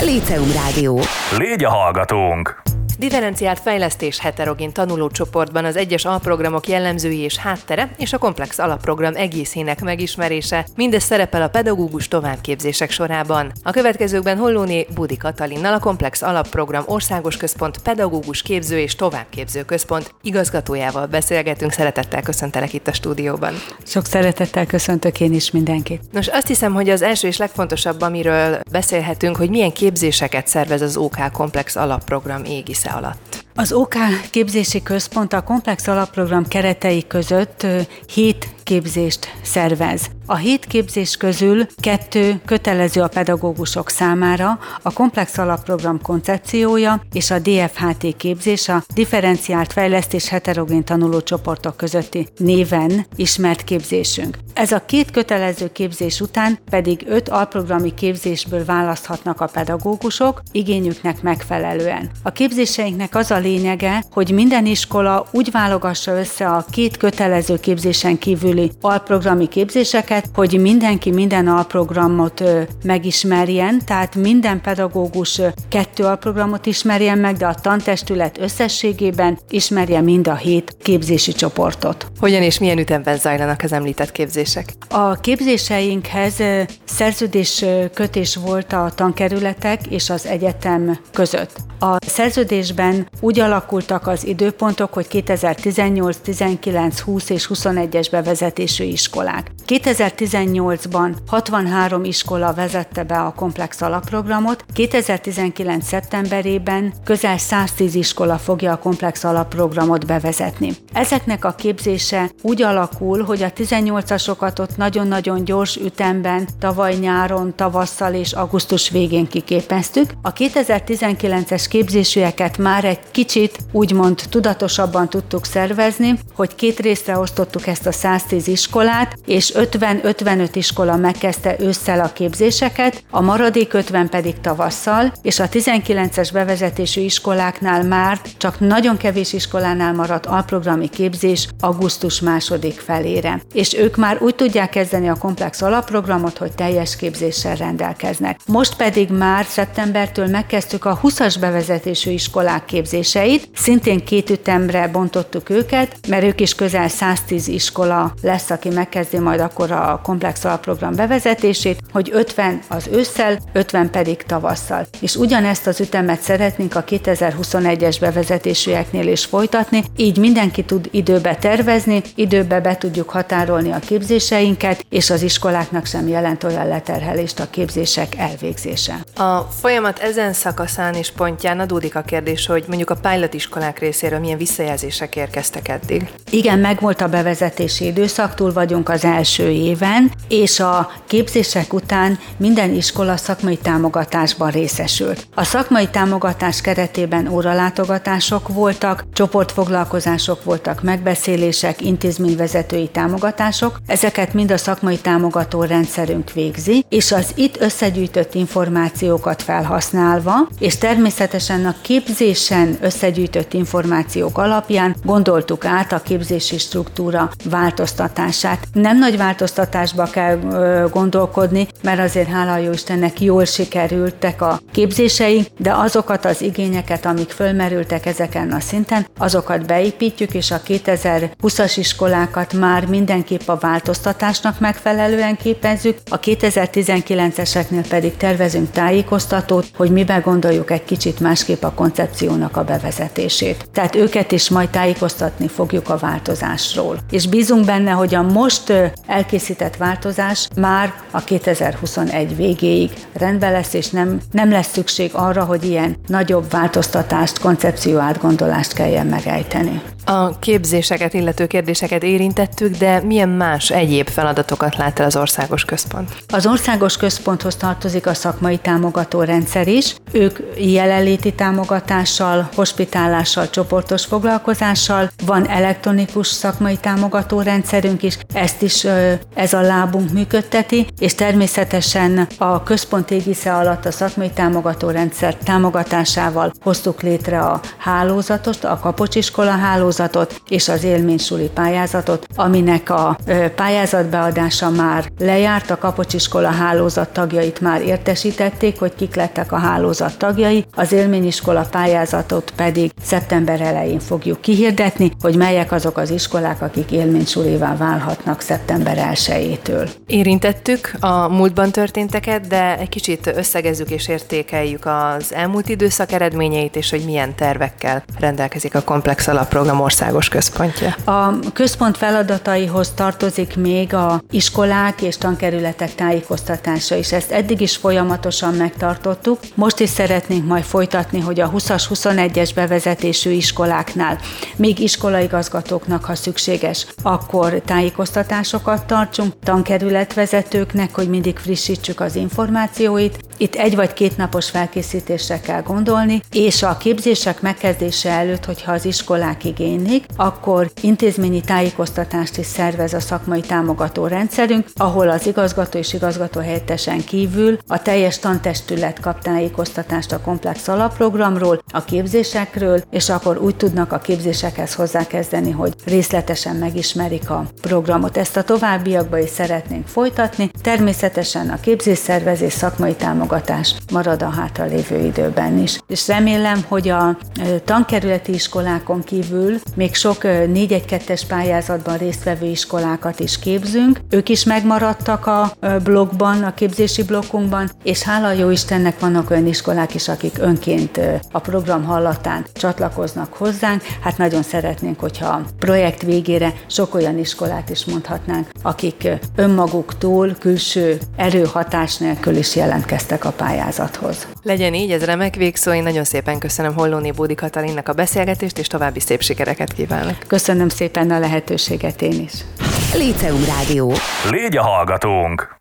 Líceum Rádió. Légy a hallgatónk! Differenciált fejlesztés heterogén tanulócsoportban az egyes alprogramok jellemzői és háttere és a komplex alapprogram egészének megismerése, mindez szerepel a pedagógus továbbképzések sorában. A következőkben Hollóné Budi Katalinnal a komplex alapprogram országos központ pedagógus képző és továbbképző központ igazgatójával beszélgetünk. Szeretettel köszöntelek itt a stúdióban. Sok szeretettel köszöntök én is mindenkit. Nos, azt hiszem, hogy az első és legfontosabb, amiről beszélhetünk, hogy milyen képzéseket szervez az OK komplex alapprogram égisze égisze alatt. Az OK képzési központ a komplex alapprogram keretei között hét képzést szervez. A hét képzés közül kettő kötelező a pedagógusok számára, a komplex alapprogram koncepciója és a DFHT képzés, a differenciált fejlesztés heterogén tanulócsoportok közötti néven ismert képzésünk. Ez a két kötelező képzés után pedig öt alprogrami képzésből választhatnak a pedagógusok igényüknek megfelelően. A képzéseinknek az a lényege, hogy minden iskola úgy válogassa össze a két kötelező képzésen kívüli alprogrami képzéseket, hogy mindenki minden alprogramot megismerjen, tehát minden pedagógus kettő alprogramot ismerjen meg, de a tantestület összességében ismerje mind a hét képzési csoportot. Hogyan és milyen ütemben zajlanak az említett képzések? A képzéseinkhez szerződés kötés volt a tankerületek és az egyetem között. A szerződésben úgy alakultak az időpontok, hogy 2018, 19, 20 és 21-es bevezetésű iskolák. 2018-ban 63 iskola vezette be a komplex alapprogramot, 2019. szeptemberében közel 110 iskola fogja a komplex alapprogramot bevezetni. Ezeknek a képzése úgy alakul, hogy a 18-asokat ott nagyon-nagyon gyors ütemben tavaly nyáron, tavasszal és augusztus végén kiképeztük. A 2019-es képzésűeket már egy kicsit úgymond tudatosabban tudtuk szervezni, hogy két részre osztottuk ezt a 110 iskolát, és 50-55 iskola megkezdte ősszel a képzéseket, a maradék 50 pedig tavasszal, és a 19-es bevezetésű iskoláknál már csak nagyon kevés iskolánál maradt alprogrami képzés augusztus második felére. És ők már úgy tudják kezdeni a komplex alapprogramot, hogy teljes képzéssel rendelkeznek. Most pedig már szeptembertől megkezdtük a 20-as bevezetésű bevezetésű iskolák képzéseit. Szintén két ütemre bontottuk őket, mert ők is közel 110 iskola lesz, aki megkezdi majd akkor a komplex alapprogram bevezetését, hogy 50 az ősszel, 50 pedig tavasszal. És ugyanezt az ütemet szeretnénk a 2021-es bevezetésűeknél is folytatni, így mindenki tud időbe tervezni, időbe be tudjuk határolni a képzéseinket, és az iskoláknak sem jelent olyan leterhelést a képzések elvégzése. A folyamat ezen szakaszán és pontján adódik a kérdés, hogy mondjuk a pilot iskolák részéről milyen visszajelzések érkeztek eddig. Igen, megvolt a bevezetési időszak, túl vagyunk az első éven, és a képzések után minden iskola szakmai támogatásban részesült. A szakmai támogatás keretében óralátogatások voltak, csoportfoglalkozások voltak, megbeszélések, intézményvezetői támogatások, ezeket mind a szakmai támogató rendszerünk végzi, és az itt összegyűjtött információkat felhasználva, és természetesen a képzésen összegyűjtött információk alapján gondoltuk át a képzési struktúra változtatását. Nem nagy változtatásba kell gondolkodni, mert azért hála jó Istennek jól sikerültek a képzéseink, de azokat az igényeket, amik fölmerültek ezeken a szinten, azokat beépítjük, és a 2020-as iskolákat már mindenképp a változtatásnak megfelelően képezzük, a 2019-eseknél pedig tervezünk tájékoztatót, hogy miben gondoljuk egy kicsit másképp a koncepciónak a bevezetését. Tehát őket is majd tájékoztatni fogjuk a változásról. És bízunk benne, hogy a most elkészített változás már a 2021 végéig rendben lesz, és nem, nem lesz szükség arra, hogy ilyen nagyobb változtatást, koncepció átgondolást kelljen megejteni. A képzéseket, illető kérdéseket érintettük, de milyen más egyéb feladatokat lát el az országos központ? Az országos központhoz tartozik a szakmai támogató rendszer is. Ők jelenléti támogatással, hospitálással, csoportos foglalkozással, van elektronikus szakmai támogató rendszerünk is, ezt is ez a lábunk működteti, és természetesen a központ égisze alatt a szakmai támogató rendszer támogatásával hoztuk létre a hálózatot, a kapocs iskola hálózatot, hálózatot és az élménysuli pályázatot, aminek a pályázatbeadása már lejárt, a Kapocsiskola hálózat tagjait már értesítették, hogy kik lettek a hálózat tagjai, az élményiskola pályázatot pedig szeptember elején fogjuk kihirdetni, hogy melyek azok az iskolák, akik élménysulivá válhatnak szeptember 1-től. Érintettük a múltban történteket, de egy kicsit összegezzük és értékeljük az elmúlt időszak eredményeit, és hogy milyen tervekkel rendelkezik a Komplex Alapprogram országos központja. A központ feladataihoz tartozik még a iskolák és tankerületek tájékoztatása is. Ezt eddig is folyamatosan megtartottuk. Most is szeretnénk majd folytatni, hogy a 20-as, 21-es bevezetésű iskoláknál még iskolaigazgatóknak, ha szükséges, akkor tájékoztatásokat tartsunk, tankerületvezetőknek, hogy mindig frissítsük az információit. Itt egy vagy két napos felkészítésre kell gondolni, és a képzések megkezdése előtt, hogyha az iskolák igénylik, akkor intézményi tájékoztatást is szervez a szakmai támogató rendszerünk, ahol az igazgató és igazgató helyettesen kívül a teljes tantestület kap tájékoztatást a komplex alapprogramról, a képzésekről, és akkor úgy tudnak a képzésekhez hozzákezdeni, hogy részletesen megismerik a programot. Ezt a továbbiakban is szeretnénk folytatni. Természetesen a képzésszervezés szakmai támogatás marad a hátralévő időben is. És remélem, hogy a tankerületi iskolákon kívül még sok 4-1-2-es pályázatban résztvevő iskolákat is képzünk. Ők is megmaradtak a blogban, a képzési blokkunkban, és hála jó Istennek vannak olyan iskolák is, akik önként a program hallatán csatlakoznak hozzánk. Hát nagyon szeretnénk, hogyha a projekt végére sok olyan iskolát is mondhatnánk, akik önmaguktól külső erőhatás nélkül is jelentkeztek a pályázathoz. Legyen így, ez remek végszó. Én nagyon szépen köszönöm Hollóni Bódi Katalinnak a beszélgetést, és további szép sikereket kívánok. Köszönöm szépen a lehetőséget én is. Líceum Rádió. Légy a hallgatónk!